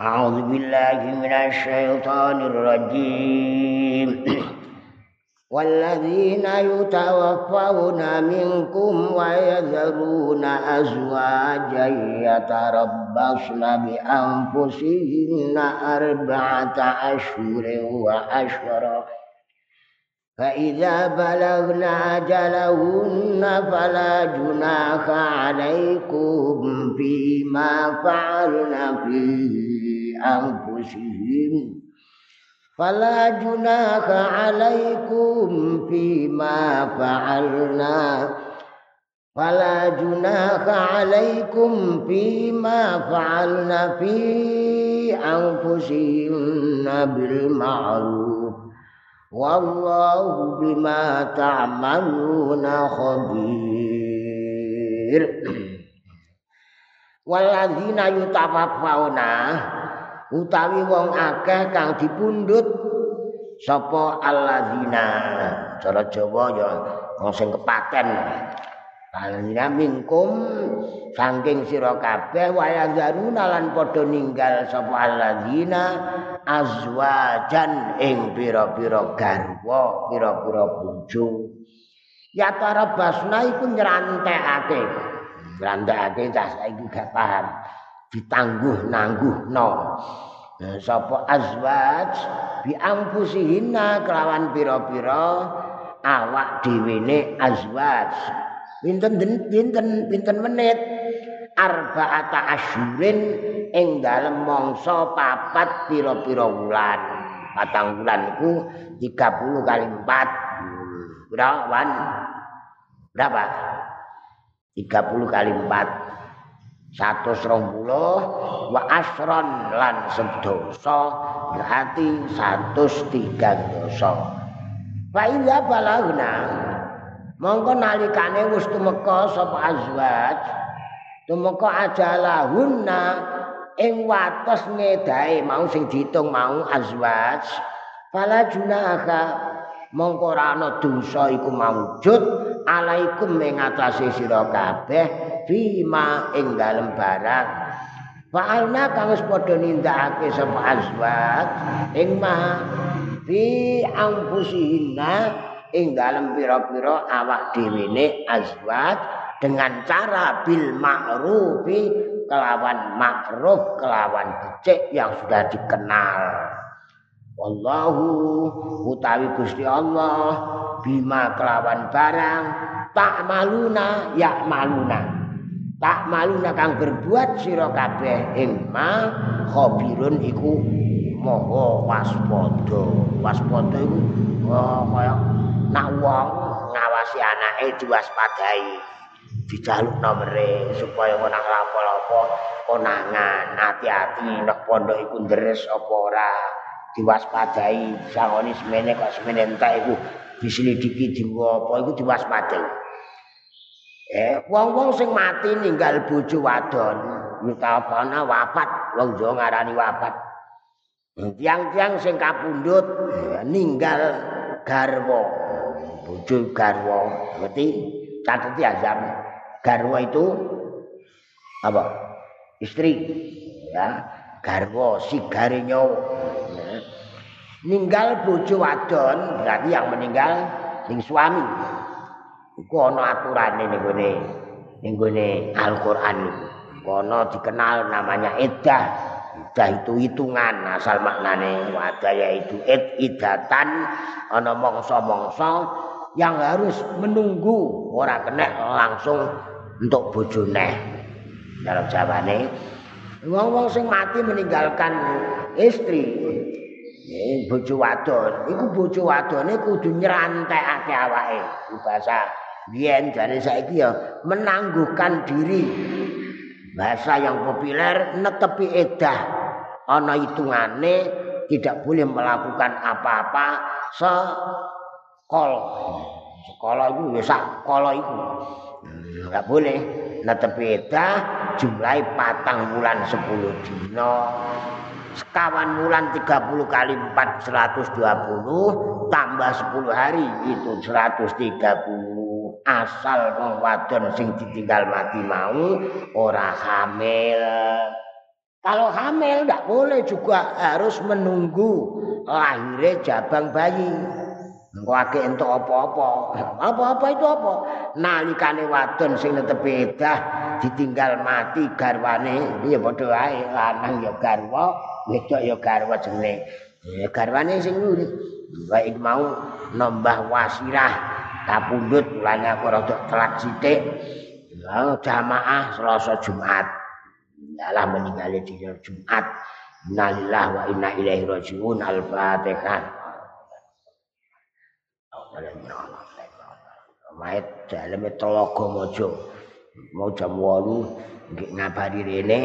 أعوذ بالله من الشيطان الرجيم. والذين يتوفون منكم ويذرون أزواجا يتربصن بأنفسهن أربعة أشهر وأشهر فإذا بلغن أجلهن فلا جناح عليكم فيما فعلن في أنفسهم فلا جناح عليكم فيما فعلنا. فلا جناح عليكم فيما فعلنا في أنفسهن بالمعروف. والله بما تعملون خبير. والذين يتوفون utawi wong akeh kang dipundhut sapa alladzina? Cara Jawa ya wong sing kepaten. Alladzina minkum saking sira kabeh waya zaruna lan padha ninggal sapa alladzina azwajan ing pira-pira garwa pira-pira bojo. Ya tarabasna iku nyrantekake nyrantekake cah saiki gak paham ditangguh nangguh no. Sapa azwaj? Bi anfusihinna kelawan pira-pira awak dhewe azwaj. Pinten pinten pinten menit? Arbaata asyurin ing dalem mangsa papat pira-pira wulan. Patang wulan iku 30 kali 4 berapa? berapa 30 kali 4 satu serong puluh wa asron lan sedoso berarti satu tiga doso Faiza balagna mongko nalikane wis tumeka sapa azwaj tumeka ajalahunna ing wates ngedae mau sing diitung mau azwaj. Fala junaha mongko ora ana dosa iku maujud alaikum ing atase sira kabeh fima ing dalem barang Fa'alna kang wis padha nindakake sapa azwat ing ma fi anfusihinna ing dalem pira-pira awak dhewe ne azwat dengan cara bil ma'rufi kelawan ma'ruf kelawan becik yang sudah dikenal. Wallahu utawi Gusti Allah bima kelawan barang tak maluna ya maluna. Tak malu kang berbuat sira kabeh ing ma khabirun iku moho waspada. Waspada iku oh, kaya nak wong ngawasi anake diwaspadai. Dijaluk nomere supaya ora lapo-lapo konangan hati-hati nek pondok iku ndres apa ora. Diwaspadai sangoni semene kok semene entek iku diselidiki diwo apa iku diwaspadai Eh, wong-wong sing mati ninggal bojo wadon, mitapana wafat, wong Jawa ngarani wafat. Tiang-tiang sing kapundhut ninggal garwa, bojo garwa. Ngerti? Catet ya. Garwa itu apa? Istri. Ya, garwa si garinyo. Ninggal bojo wadon berarti yang meninggal ning suami. iku ana aturane ning gone ning gone Al-Qur'an. Kono dikenal namanya iddah. Iddah itu hitungan asal maknane wadah yaitu id idatan ana mangsa-mangsa yang harus menunggu ora kena langsung untuk bojone. Dalam jawane wong-wong sing mati meninggalkan istri Eh, bojo wadon, iku bojo wadone kudu nyrantekake awake. Bahasa biyen jane saiki ya menangguhkan diri. Bahasa yang populer netepi edah. Ana hitungane tidak boleh melakukan apa-apa sekol. Sekolah itu ya sak kala iku. Enggak boleh netepi edah jumlahi patang bulan 10 dina. Sekawan bulan 30 kali 4 120 tambah 10 hari itu 130 asal wong wadon sing ditinggal mati mau ora hamil Kalau hamil tidak boleh juga harus menunggu lahirnya jabang bayi. Engko akeh entuk apa-apa. Apa-apa itu apa? Nalikane wadon sing netepi edah ditinggal mati garwane, ya padha wae lanang ya garwa, wedok ya garwa. Ya garwane sing urip. Wae mau nambah wasirah kapundhut mulane aku rada telat sithik. jamaah Selasa Jumat. adalah meninggal di Jumat. Innalillah wa inna ilaihi rajiun. Al-Fatihah. Mayat dalam telogo mojo. Mau jam walu. Ngabari rene.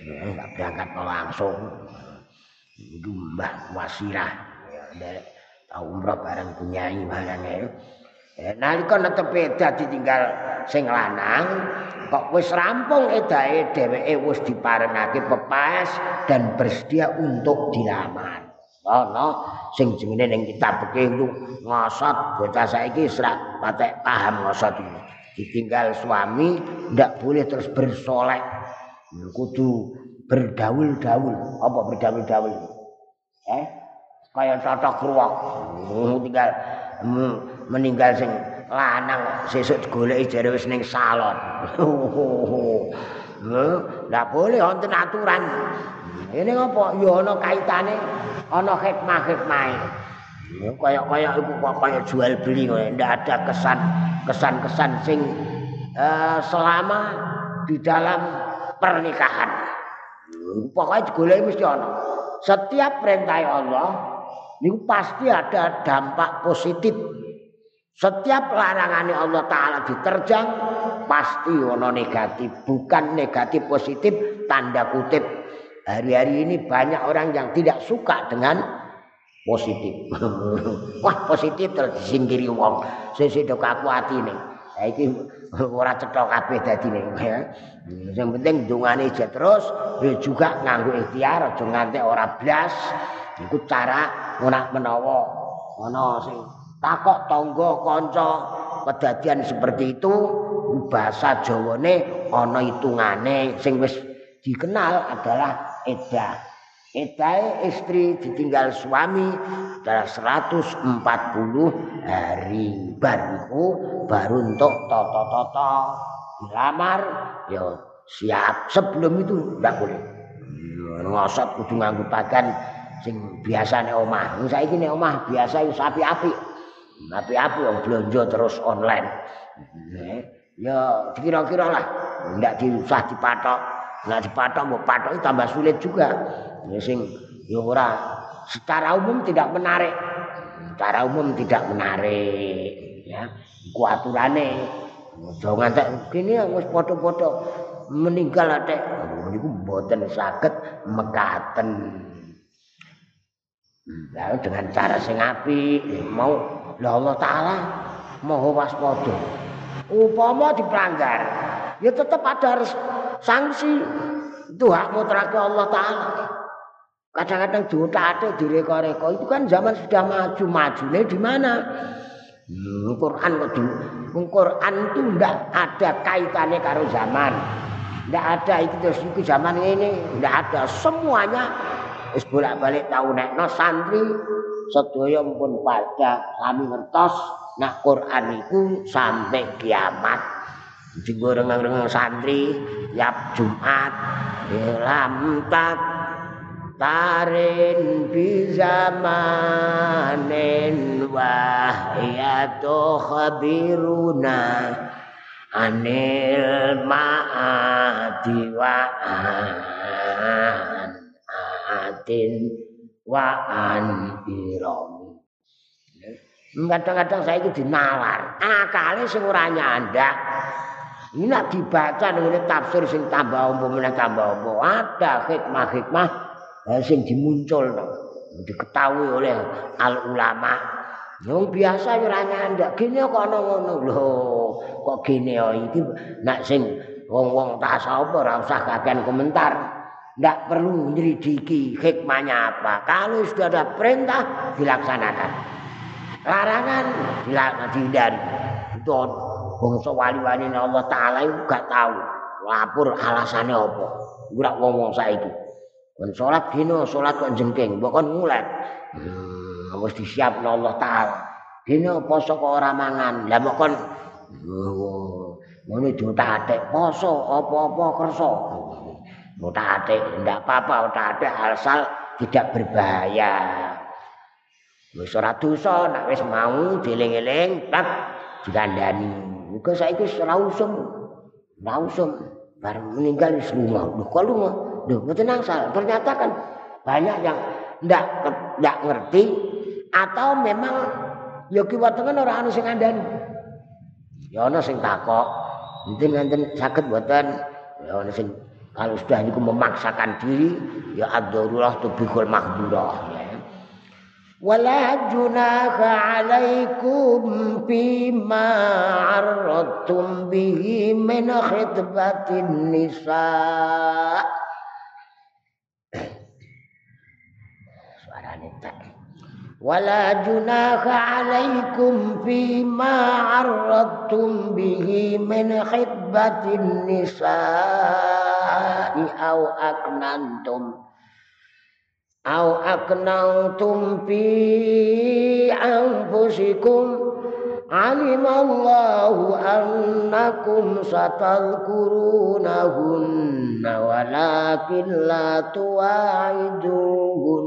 Enggak berangkat langsung. Itu mbah wasirah. Tahu umrah bareng kunyai bareng ya. Nalika netepe dadi tinggal sing lanang, kok wis rampung edahe dheweke wis diparengake pepas dan bersedia untuk dilamar. Ana sing jenenge ning kitab iki lu ngosot bocah saiki serak patek paham ngosot iki. Ditinggal suami ndak boleh terus bersolek. Kudu berdaul-daul. Apa berdaul-daul? Eh? Kayak cocok ruwak. Tinggal meninggal sing lanang sesuk digoleki jare wis ning salon. Lah boleh wonten aturan. Ini apa? Ya ana kaitane, ana hikmah-hikmahe. Ya kaya-kaya iku kok kaya jual beli ngono, ndak ada kesan kesan-kesan sing uh, selama di dalam pernikahan. Pokoknya digoleki mesti ana. Setiap perintah Allah niku pasti ada dampak positif Setiap larangan Allah Ta'ala diterjang, pasti ono negatif. Bukan negatif positif, tanda kutip. Hari-hari ini banyak orang yang tidak suka dengan positif. Wah positif terus disingkiri wong. Sesi dok aku hati nih. Ini orang cetok kabeh dadi nih. Ya. Yang penting dungane aja terus. Juga nganggu ikhtiar. Jangan nganti orang blas. Itu cara ngonak menawa. Ono sing takok tangga kanca kedadian seperti itu bahasa Jawane ana hitungane sing wis dikenal adalah edah. Edah istri ditinggal suami adalah 140 hari. Baru baru untuk toto-toto. Dilamar ya siap. Sebelum itu tidak boleh. Ngosot kudu nganggo pakan sing biasane omah. Saiki nek omah biasa wis api-api api-api wong blonjo terus online. Ya kira-kira lah. Ndak diusah dipatok. Nek dipatok mau patok itu tambah sulit juga. Ya sing ya ora secara umum tidak menarik. Secara umum tidak menarik ya. Ku aturane aja ngantek kene wis padha-padha meninggal atek niku mboten saged mekaten. Lalu dengan cara sing apik mau Lah Allah Ta'ala Maha waspada. Upama dipelanggar, ya tetap ada sanksi. Itu hak mutlak Allah Ta'ala. Kadang-kadang diutak direka-reka. Itu kan zaman sudah maju. Majunya di mana? Hmm, Quran itu. Quran itu tidak ada kaitannya karo zaman. Tidak ada itu terus itu zaman ini. Tidak ada. Semuanya. Is bolak-balik tahu nek no santri sedaya pun pada kami ngertos nak Quran itu sampai kiamat juga rengang-rengang santri tiap Jumat lam tak tarin bi zamanin wahyatu khabiruna anil ma'ati wa'an atin wa an irami. Kadang-kadang saya itu dinalar. Sing ora nyandak. Ini nak dibaca dengan tafsir sing tambah umum meneh tambah umum. Ada hikmah-hikmah sing dimuncul diketahui oleh al ulama. Yang biasa ora nyandak. Gini kok ana ngono lho. Kok gini oh iki nak sing wong-wong tasawuf ora usah kakean komentar. Tidak perlu menyelidiki hikmahnya apa. Kalau sudah ada perintah, dilaksanakan. Larangan. Dihindari. Itu bangsa wali-wali Allah Ta'ala itu gak tahu. lapor alasane apa. Ora wong-wong saiki. Kon salat dino salat kok jengking mbok kon ngulet. Hmm, wis disiapno Allah taala. Dino poso kok ora mangan? Lah mbok kon ngene ditatik poso apa-apa kersa? Mutatik ndak apa-apa mutatik asal tidak berbahaya. Wis ora dosa nek wis mau dieling-eling tak dikandani Muka itu rausem, rausem. Baru meninggal semua. Duh, kalau mah, duh, tenang salah. Ternyata kan banyak yang ndak ndak ngerti atau memang ya Yogi kiwatengan orang anu sing andan, Ya ana sing takok, mungkin nanti sakit buatan. Ya ana sing kalau sudah aku memaksakan diri ya ad-darurah tubihul mahdurah. Ya. ولا جناح عليكم فيما عرضتم به من خطبة النساء. ولا جناح عليكم فيما عرضتم به من خطبة النساء أو أكننتم au aknautum fi anfusikum. Alimallahu annakum satadhkurunahunna walakin la tuwa'iduhun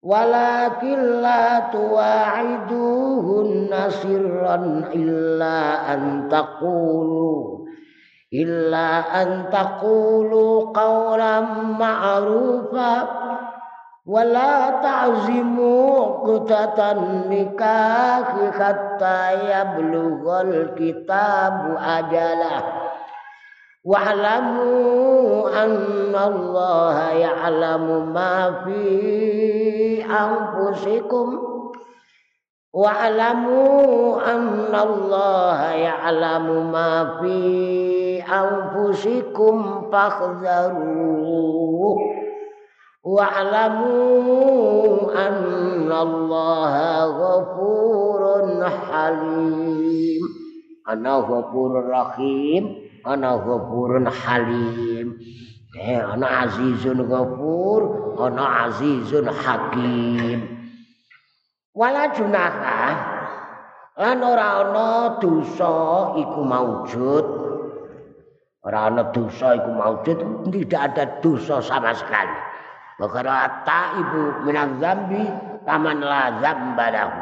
walakin la tuwa'iduhunna sirran illa an taqulu illa an taqulu qawlan ma'rufa ta'zimu qutatan nikah hatta yablughal kitabu ajalah wa'lamu anna Allah ya'lamu ma fi anfusikum wa'lamu anna Allah ya'lamu ma fi anfusikum fakhzaru wa'lamu anna Allah ghafurun halim. Ana ghafurur rahim ana ghafurun halim. Eh ana azizun ghafur ana azizun hakim wala junaha lan ora ana dosa iku maujud. Ora ana dosa iku maujud tidak ada dosa sama sekali. Bakara ta ibu minang zambi taman la zambalahu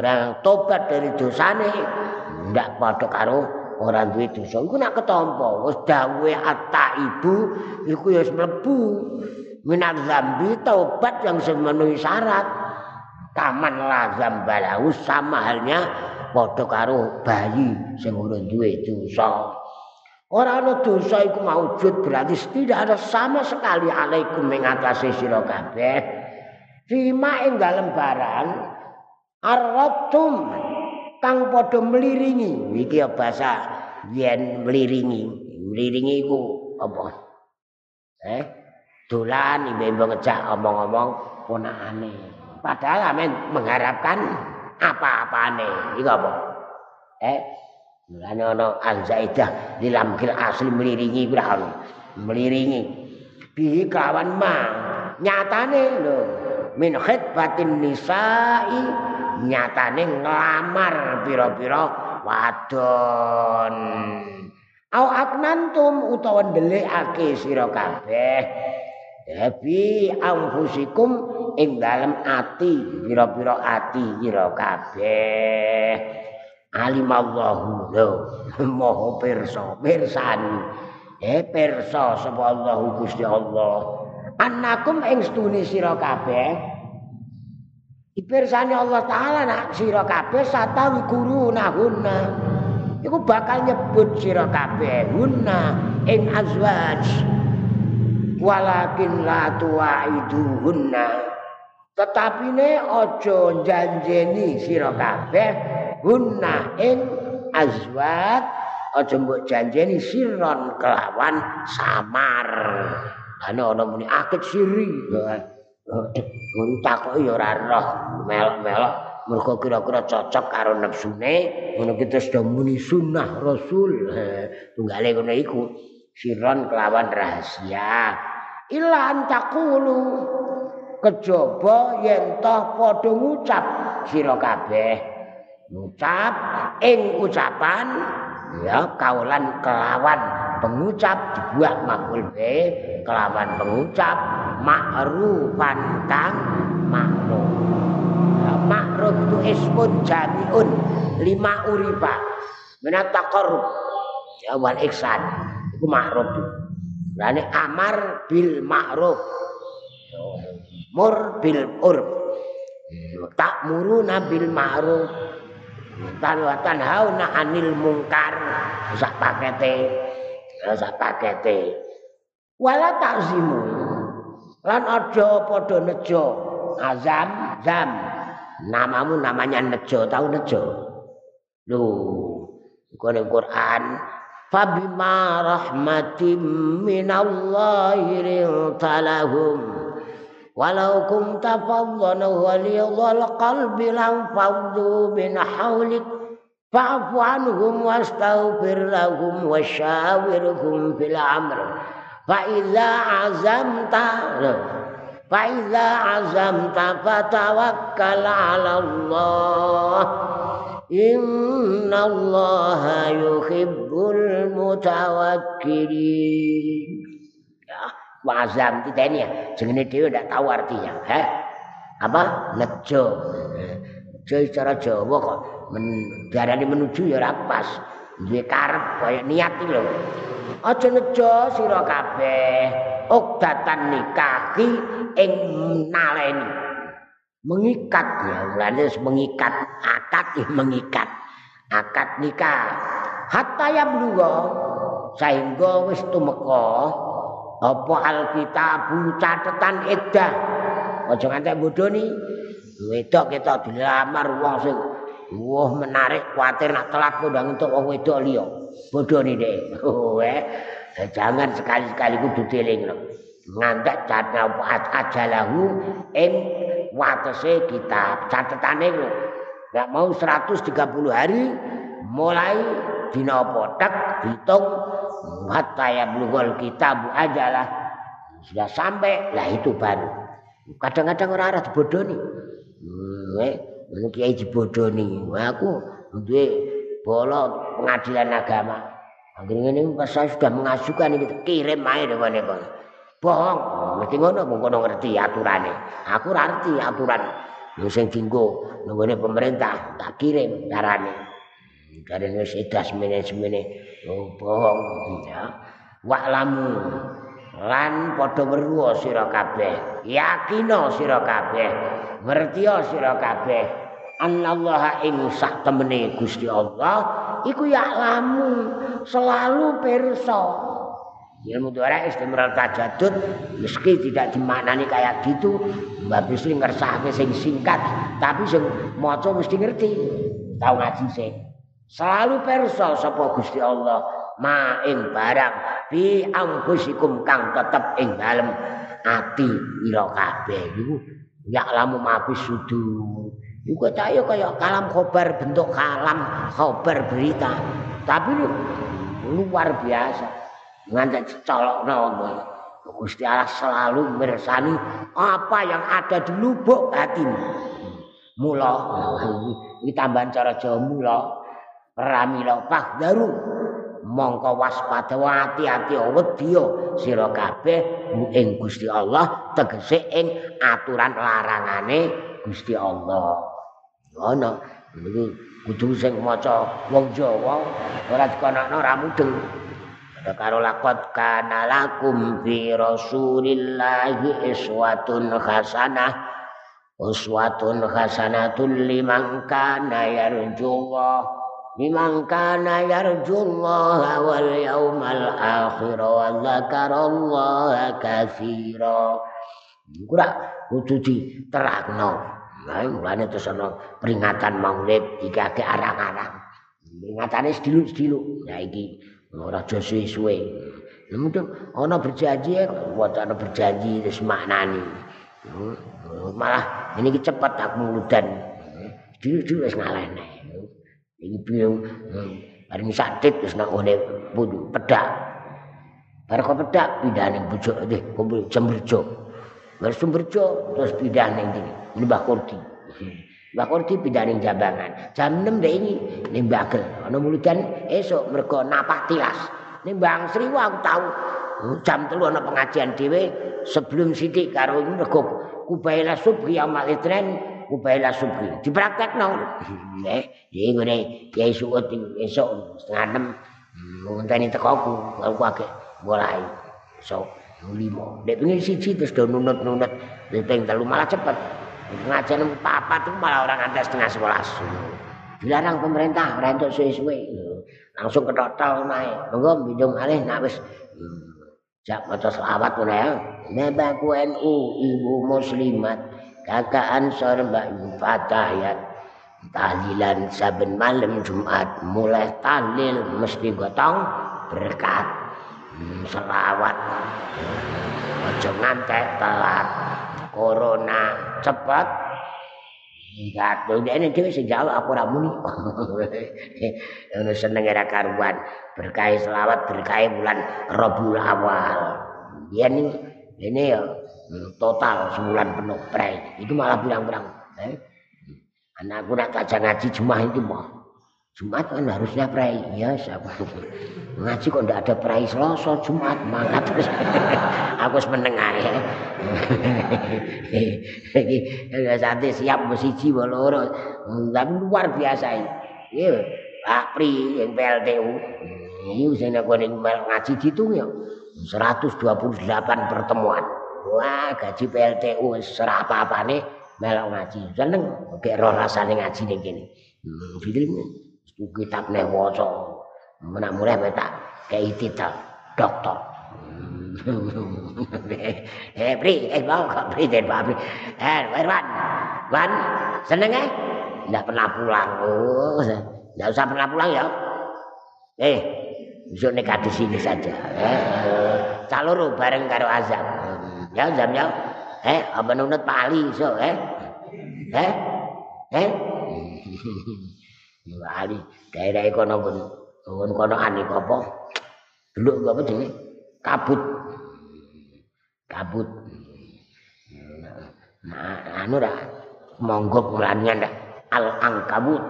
orang tobat dari dosane ndak padha karo orang duwe dosa. Iku nak ketompo wis dawuhe atta ibu iku ya wis mlebu. Minang zambi tobat yang semenuhi syarat taman lazam balahu sama halnya padha karo bayi sing ora duwe dosa. Ora ana dosa iku maujud berarti tidak ada sama sekali alaikum ing atase sira kabeh. Fima ing dalem barang arratum kang padha mliringi. Iki bahasa yen mliringi. Mliringi iku apa? Eh, dolan ibu-ibu ngejak omong-omong ponakane. Padahal amen mengharapkan apa-apane. Iku apa? Eh mulane ana al-zaidah di lamkil asli meliringi berhal meliringi. Bi kawan ma? Nyatane lho min khidbatin nisa'i nyatane nglamar pira-pira wadon. Au aknantum utawa ndelikake sira kabeh Habi anfusikum ing dalem ati pira-pira ati ira kabeh. Alimallahu lho maha pirsa, pirsani. Eh pirsa sapa Allah Gusti Allah. Annakum ing stuni sira kabeh. Ipirsani Allah taala nak sira kabeh satawi guru nahunna. Iku bakal nyebut sira kabeh hunna ing azwaj. Walakin la tuaiduhunna tetapi ne aja janjeni sira kabeh hunna ing azwat. Aja mbok janjeni siron kelawan samar. Ana ana muni akit siri. Ngono takoki ya ora roh. Melok-melok. Mergo kira-kira cocok karo nepsune. Ngono kita sudah muni sunnah rasul. Tunggale ngono iku siron kelawan rahasia. Ilan takulu kejaba yen toh padha ngucap sira kabeh. Ngucap ing ucapan ya kaulan kelawan pengucap dibuat makul be. Kelawan pengucap ma'rufan kang makruh makruf itu ismun jami'un lima urifa minat taqarrub. Ya wal iksan itu makruf Lani amar bil ma'ruf mur bil urb. Tak muruna bil ma'ruf tan wa tanhauna anil mungkar. Sak pakete. Sak pakete. Wala takzimu lan aja padha nejo. Azam zam namamu namanya Nejo, tahu Nejo? Lu, kone Quran, فبما رحمة من الله لنت لهم. ولو كنت فظا وليض القلب لانفضوا من حولك. فاعف عنهم واستغفر لهم وشاورهم في الأمر. فإذا عزمت فإذا عزمت فتوكل على الله. إن الله يحب المتوكلين ya wazam kita ini ya jenenge dhewe ndak tahu artinya ha apa nejo nejo secara Jawa kok men, diarani menuju ya ora pas duwe karep kaya niat iki lho aja nejo sira kabeh ukdatan nikahi ing naleni Mengikat. Ya mulane mengikat. Akad ya mengikat. Akad nikah. Hatta ya bluga sehingga wis tumeka apa alkitab catatan iddah aja ngantek bodoni wedok kita dilamar wong sing wah menarik kuatir nak telat kondang untuk wong wedok liya. Bodoni dek. Oh, eh. Ya, jangan sekali-sekali kudu dieling ngantek catat ajalahu ing watese kitab catetane lho nek mau 130 hari mulai dina apa? Tak hitung hatta ya blugol kitab ajalah sudah sampai lah itu baru. Kadang-kadang orang arah dibodoni. Hmm, eh kiai dibodoni. Aku duwe bola pengadilan agama. Akhirnya ini pas saya sudah mengajukan ini kirim aja dengan ini Bohong, mesti ngono mung kono ngerti aturane. Aku ora ngerti aturan. Yo sing dinggo nggone pemerintah tak kirim carane. Karena wis edas semene-semene oh, bohong ya. Wa'lamu lan padha weruh sira kabeh. Yakino sira kabeh. Ngerti sira kabeh. Anallaha ing sak temene Gusti Allah iku ya lamu selalu perso ilmu dora istimral tajadud meski tidak dimaknani kayak gitu mbak Bisri ngersahke sing singkat tapi sing maca mesti ngerti tahu ngaji sing selalu perso sapa Gusti Allah ma ing barang bi angkusikum kang tetep ing dalem ati ira kabeh iku ya lamu mafis sudu Juga tak ya kayak kalam khobar bentuk kalam khobar berita. Tapi luar biasa. Ngantek colok nama. Gusti Allah selalu meresani apa yang ada di lubuk hatimu. Mula. Ini tambahan cara Jawa mula. Ramila daru. Mongko waspada hati-hati wedya sira kabeh ing Gusti Allah tegese ing aturan larangane Gusti Allah. ana iki kudu sing maca wong Jawa ora dikonakno ora mudeng karo lakot kana lakum fi rasulillahi iswatun hasanah uswatun hasanatul liman kana yarjullah liman kana yarjullah wal yaumal akhir wa dzakarallaha katsira ora kudu diterangno Nah, mulane terus ana peringatan Maulid akeh arang-arang. Peringatane sediluk-sediluk. Ya iki ora aja suwe-suwe. Mungkin ana berjanji ya, ana berjanji terus maknani. Hmm, malah ini cepat aku muludan. dhewe wis ngalehne iki piye bareng sakit wis nang ngene pedak bar kok pedak pindah ning bojo kumpul jemberjo bar sumberjo terus pindah ning ngene Mbah Kurdi Mbah Kurdi pindah ning Jambangan. Jam 6 dek ini ning Bagel ana muludan esuk mergo napak tilas. Ning Bang Sri aku tahu jam telu ana pengajian dhewe. Sebelum sithik karo mergo kubaila subhi amal itren kubaila subhi. Dipraktekno. Nggih iki ngene. Kiai suut esuk setengah 6 ngonteni tekoku aku agek mulai so limo dek pengen siji terus do nunut-nunut. Ping telu malah cepet ngajen papat itu malah orang ada setengah sebelas. Dilarang pemerintah ora entuk suwe-suwe. Langsung ketotol naik. Monggo minjem alih nak wis jak maca selawat ngono ya. Nabaku NU ibu muslimat. Kakak ansor mbak fatayat. Tahlilan saben malam Jumat mulai tahlil mesti gotong berkat. Hmm, selawat. Aja ngantek telat. Corona cepat Enggak, ini dhewe sing jawab aku ora muni. Ono seneng era karuan berkah selawat berkah bulan Rabiul Awal. Dia ini ini ya total sebulan penuh prei. Itu malah bilang-bilang, eh, anakku nak kaca ngaji Jumat itu mau Jumat kan harusnya prai, ya siapa ngaji kok ndak ada prai Selasa Jumat mangkat terus aku mendengar ya. Ya santai siap siji loro. Tapi luar biasa ini. Iya, Pak Pri yang PLTU. Ini sing aku ning ngaji ditung ya. 128 pertemuan. Wah, gaji PLTU serah apa-apane melok ngaji. Seneng kayak roh rasane ngaji ning kene. Hmm, kitab nek waca menak mulai tak kei titel dokter eh pri eh bang kok pri den pak eh Irwan Wan. Seneng eh? Ndak pernah pulang. Oh ndak usah pernah pulang ya. Eh besok nek di sini saja. Eh caloro bareng karo azam. Ya azam ya. Eh apa nunut Pak Ali so eh? Eh? Eh Ali daerah kono pun pun kono ani apa? Dulu apa jenenge? Kabut. Kabut. Nah anu ra monggo mulane ndak al angkabut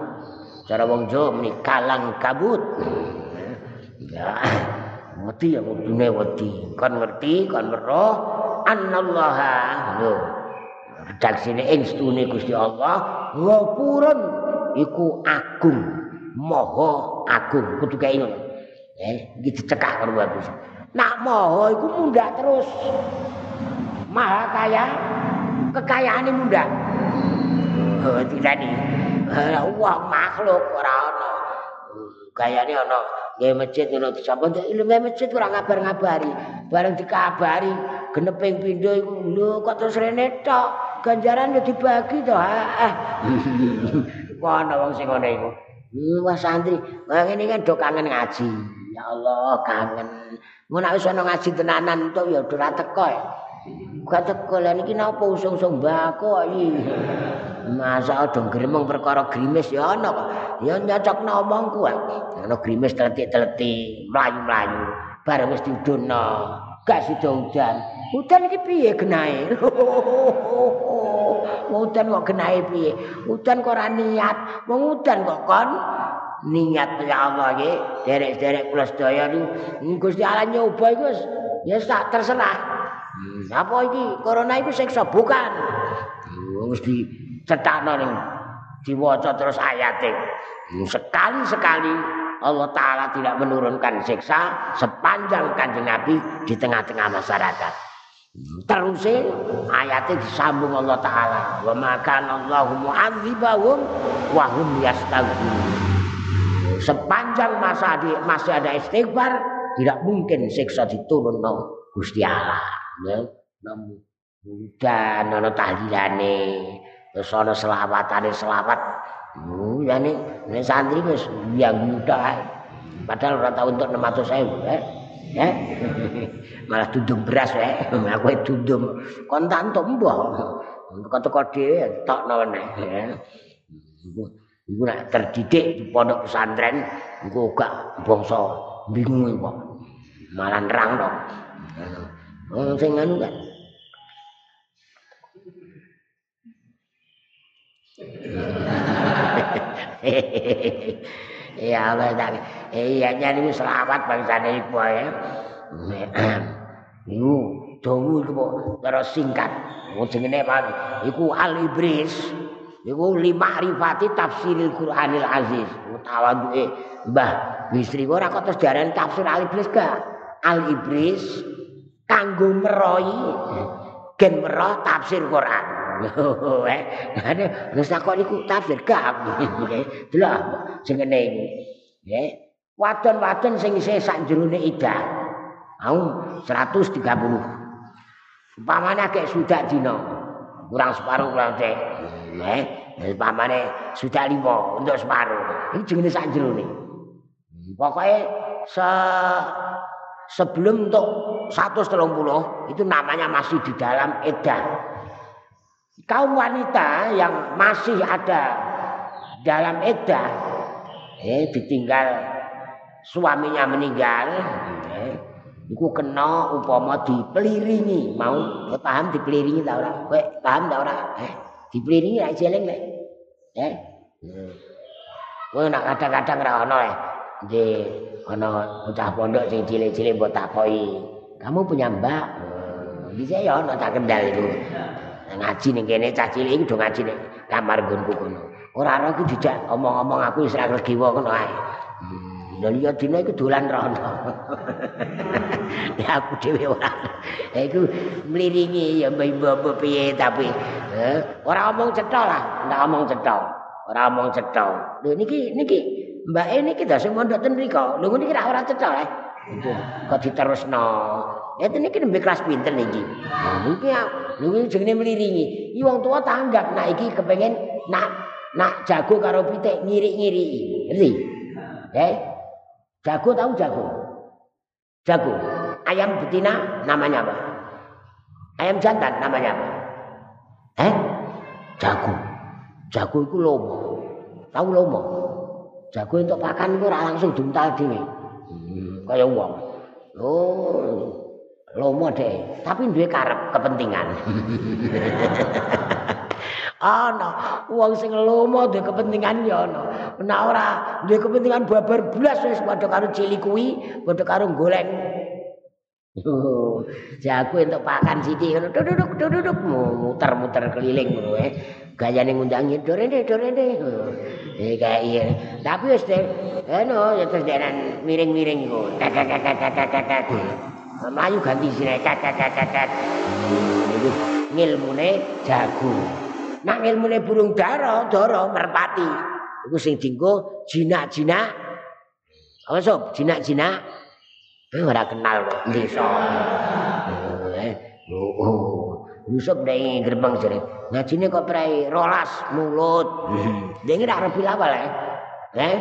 cara wong Jawa muni kalang kabut ya mati ya kudune wedi. Kon ngerti kon weruh. Annallaha. Lho redaksine ing stune Gusti Allah ngapurun iku agung. Moho agung. Kudu kaya ngono. Eh iki dicekak karo bagus nak moho iku mundak terus. Maha kaya kekayaane mundak. Oh tidak nih uang makhluk ora ana kayane ana nggih masjid ngono. Sapa ilmu masjid ora ngabar-ngabari. Bareng dikabari geneping pindho iku lho kok terus rene tok? Ganjaran yo dibagi to ah ana wong sing ngene iku. Wah santri, wah ngene kan do kangen ngaji. Ya Allah, kangen. Nek wis ana ngaji tenanan to ya ora teko. Gak teko lha niki napa usung-usung mbako iki. Masa ado gremeng perkara grimis ya ana kok. Ya nyocokno omongku wae. Ana grimis teletik-teletik, mlayu-mlayu. Bareng wis diudono. Sida udan. Udan iki piye genahe? udan kok genahe piye? Udan kok ora niat, wong udan kok kon niat ya Allah iki derek-derek kula sedaya niku Gusti Allah nyoba iku ya sak terserah. Hmm, apa iki corona iku siksa bukan? Wis di cetakno ning diwaca terus ayate. Hmm, sekali-sekali Allah Ta'ala tidak menurunkan siksa sepanjang kanjeng Nabi di tengah-tengah masyarakat. Terus ayatnya disambung Allah Ta'ala. Wa makan Allahu mu'adzibahum wa hum Sepanjang masa di, masih ada istighfar, tidak mungkin siksa diturun no Gusti Allah. Ya, namun dan ana tahlilane, terus ana selawatane selawat. Uh, ya ini santri wis yang muda. Padahal ora tau untuk 600.000, eh. Ya. Malah dudung beras wae. Aku dudung. Kon tak entuk mbah. Teko-teko dhewe tokno meneh. Iku nek terdidik di pondok pesantren iku gak bangsa bingung kok. Malah nerang to. Oh sing anu kan. Ya Allah tak. Iya nyari selawat bangsane iku ya. Iku dawu iku terus singkat. Oh jenenge apa? Iku Al Ibris. Iku lima rifati tafsiril Qur'anil Aziz. Utawaduke Mbah Bisri ora kok terus diarani tafsir Al Ibris gak? Al Ibris kanggo meroi gen meroh tafsir Quran. Eh. Ngene, wis kok niku tafsir gak? Delok sing ngene iki. Nggih. Wadon-wadon sing isih sak jerone idah. Mau 130. Umpamane akeh sudah dina. Kurang separuh kurang cek. Nggih. Umpamane sudah lima untuk separuh. Ini jenenge sak jerone. Pokoke se sebelum untuk 130 itu namanya masih di dalam edah. Kaum wanita yang masih ada dalam edah, eh, ditinggal suaminya meninggal, eh, itu kena upama dipeliringi, mau paham dipeliringi tak ora? Kowe paham tak ora? Eh, dipeliringi ra jeleng lek. Eh. Kowe nak kadang-kadang ra ono eh. Nggih, ana bocah pondok sing cilik-cilik mbok takoki. Kamu punya mbak? Oh, bisa ya ana tak kendal itu. Ngaji ning kene cah cilik iki do ngaji ning kamar nggonku kono. Ora ora iki dijak omong-omong aku wis ra klegiwa ngono ae. Hmm, lha iya dina iku dolan rono. ya aku dhewe ora. Ya iku mliringi ya mbok piye tapi eh, ora omong cetha lah, ndak omong cetha. Ora omong cetha. Lho niki niki Mbak ini kita sing mondok ten mriko. Lho niki ra ora cetha eh. Kok diterusno. Ya kan lebih kelas pinter nih Ji. Niki niki jenenge meliringi. I tua tanggap nak iki nak nak jago karo pitik ngiri-ngiri. Ngerti? Eh? Jago tahu jago? Jago. Ayam betina namanya apa? Ayam jantan namanya apa? Eh? Jago. Jago itu lomo. Tahu lomo? Jago untuk pakan itu langsung duntal dhewe. Hmm, kaya wong. Oh, lomo deh, tapi duwe karep kepentingan. ana wong sing lomo duwe kepentingan ya ana. Nek ora duwe kepentingan babar blas wis padha karo cilik kuwi, padha karo golek. Jago untuk pakan sithik ngono duduk muter-muter keliling ngono eh. Gayane ngundangi dorene dorene. Eh kayak iya. Tapi wis deh, eno ya terus miring-miring iku. Melayu ganti sini kakak kakak. Itu ngilmune jago. Nak ngilmune burung daro, doro merpati. Iku sing dinggo jinak-jinak. Apa sob? Jinak-jinak. Eh ora kenal kok desa. Eh, oh. Yusuf ndek gerbang jere. Ngajine kok prai rolas mulut. Dene rak rebil awal eh. Eh,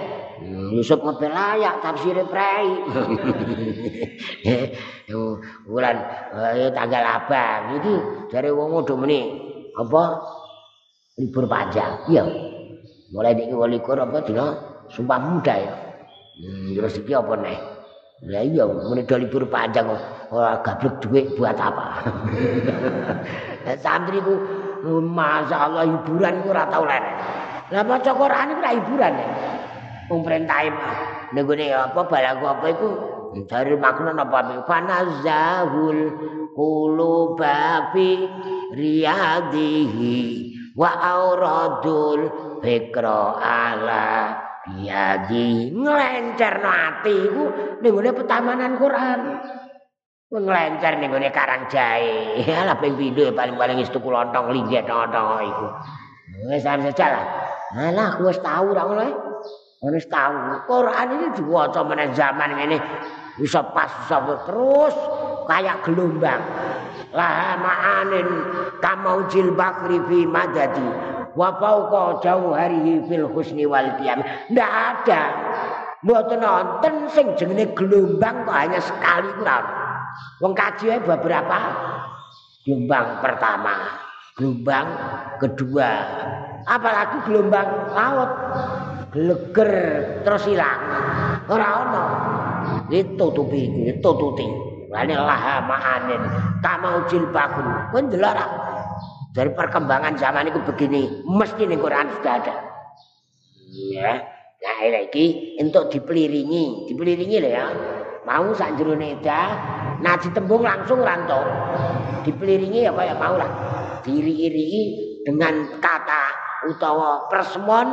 Yusuf ngepel layak tafsire prai. Wulan eh, tanggal abang iki jare wong udah meni apa libur panjang. Iya. Mulai dik 28 apa dina sumpah muda ya. Hmm, terus iki apa nih? Lah iya, muni do libur panjang ora gablek dhuwit buat apa. Santri ku masyaallah hiburan ku ora tau leren. Lah maca Quran iku ora hiburan ya. Wong perintahe ning gone apa balaku apa iku? Dari makna napa? Fanazahul quluba fi riyadihi wa auradul fikra ala biadi nglencerno ati iku ning gone petamanan Quran. Nglencer ning gone karang jae ala ping pindho paling-paling wis tuku lontong linggih tong-tong iku. Wis saja lah alah aku wis tau ra ngono wis tau Quran iki diwaca meneh zaman ngene. Bisa pas bisa terus kayak gelombang. Lah ma'anin kamau jilbakri fi madadi wa fauqa jauharihi fil husni wal qiyam. Ndak ada. Mboten nonton sing jenenge gelombang kok hanya sekali kurang wong kaji beberapa gelombang pertama gelombang kedua. Apalagi gelombang laut geleger terus hilang. Ora ono. Itu tutupi itu tututi lani laha ma'anin kama ujil bakun pun jelara dari perkembangan zaman itu begini mesti nih Quran sudah ada. Ya nah ini untuk dipeliringi dipeliringi lah ya. Mau sak jerone dah nah ditembung langsung rantau dipeliringi ya kayak mau lah. Diri-iri dengan kata utawa persemon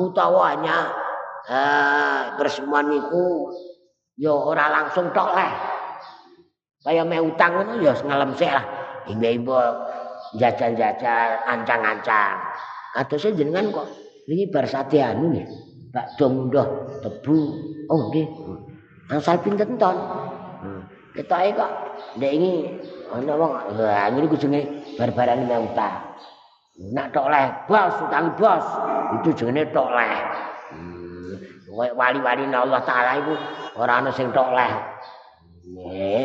utawa hanya eh, persemon itu ya ora langsung tok lah kaya me utang ngono ya ngalem sik lah ibu-ibu jajal-jajal ancang-ancang saya jenengan kok ini bar sate anu nih Pak Dong tebu oh nggih Angsal pinten ton. Hmm. Ketoke kok ndek iki ana wong lha ngene ku jenenge barbaran utang. Nak tok leh, bos, utang bos. Itu jenenge tok leh. Hmm. wali-wali Allah taala iku ora ana sing tok leh. Nggih.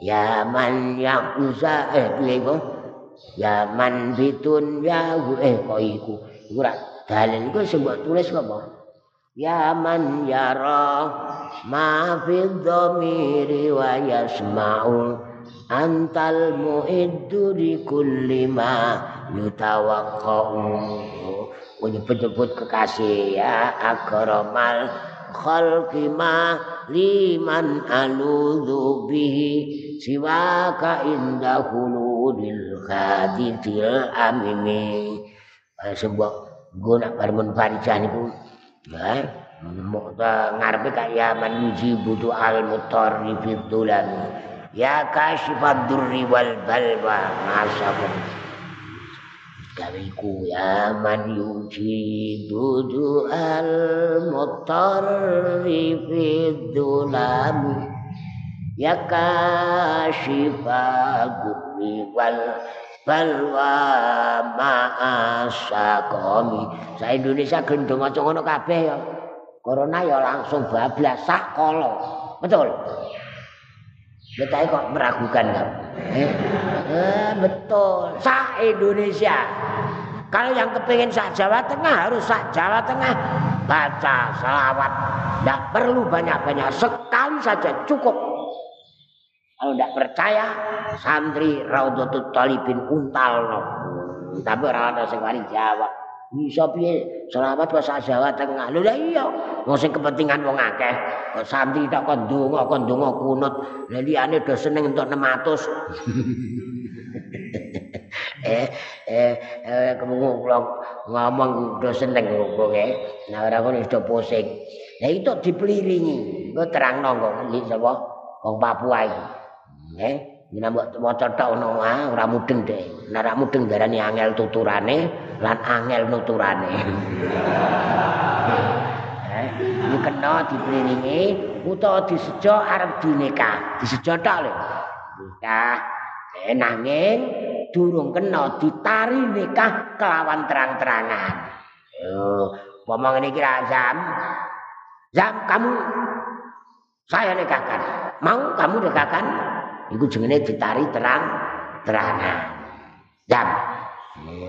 Ya man ya uza eh piye iku? Ya man bitun ya eh kok iku. Iku ora dalil iku sing mbok tulis kok, Ya man yara ma fi dhamiri wa yasma'u antal mu'iddu kulli ma yutawaqqa'u menyebut-nyebut kekasih ya. Akramal khalqi ma liman aludhu bihi siwaka inda huludil khadidil amimi sebuah guna barmun farijah pun. Nah, mukta ngarepe kaya manuji butuh al mutar fidulan. Ya kasyifad durri wal balwa. Masabun. Gawiku ya man yuji budu al mutar fidulan. Ya kasyifad durri wal balwa ma'asa komi sa Indonesia gendong aja ngono kabeh ya corona ya langsung bablas sak kolo betul Betul kok meragukan kan? Eh, betul. Sa Indonesia. Kalau yang kepingin sak Jawa Tengah harus sak Jawa Tengah baca selawat. Tidak perlu banyak-banyak. Sekali saja cukup. Kalau tidak percaya, santri Raudhatul Talibin untal. Tapi orang ada wani jawab. Bisa piye selawat bahasa Jawa Tengah. Lho iya. Wong kepentingan wong akeh. Santri tak kon donga, kon donga kunut. Lah liyane do seneng entuk 600. eh eh eh kemungu kula ngomong do seneng kok eh. Nah ora kon do pusing. Lah itu dipeliringi. Engko terangno kok iki sapa? Wong Papua iki. Nggih, yen mbok maca tok ono ah mudeng deh. Nek ora mudeng darani angel tuturane lan angel nuturane. eh, iki kena dipriringi utawa disejo arep dinikah. Disejo tok lho. Nikah. Eh nanging durung kena ditari nikah kelawan terang-terangan. Yo, ngomong ini kira Zam. Zam, kamu saya nikahkan. Mau kamu nikahkan? iku jenenge ditari terang terangan jam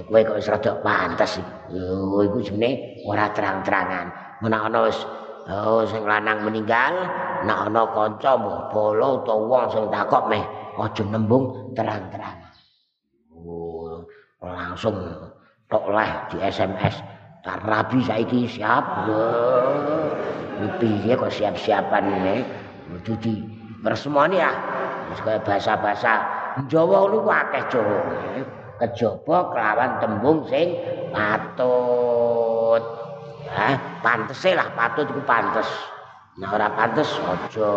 kowe kok wis rada pantes yo iku jenenge ora terang-terangan menawa ana wis oh sing lanang meninggal nek ana kanca mbah bolo utawa wong sing takok meh aja nembung terang-terangan oh langsung tok leh di SMS rabi saiki siap. Piye kok siap-siapan ini? Jadi persemoni ya kaya bahasa-bahasa Jawa lu akeh Jawa. Kejaba kelawan tembung sing patut. Hah, pantese lah patut iku pantes. Nah ora pantes aja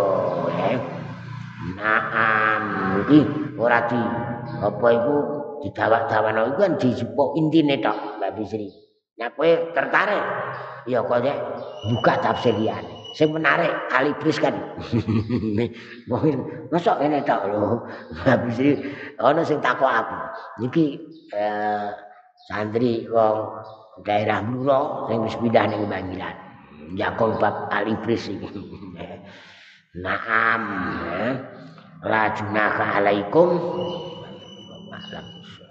ya. Naam. Iki ora di apa iku didawak-dawakno iku kan dijupuk intine tok Mbak Bisri. Nah kowe tertarik? Ya kok buka tafsir liyane. sing menarik alibris kan. Mungkin masa ini tak lho. Habis ini ana sing takok aku. Iki eh, santri wong daerah Bluro sing wis pindah ning Bangilan jakong bab alibris iki. Naam eh. alaikum Ramakrishna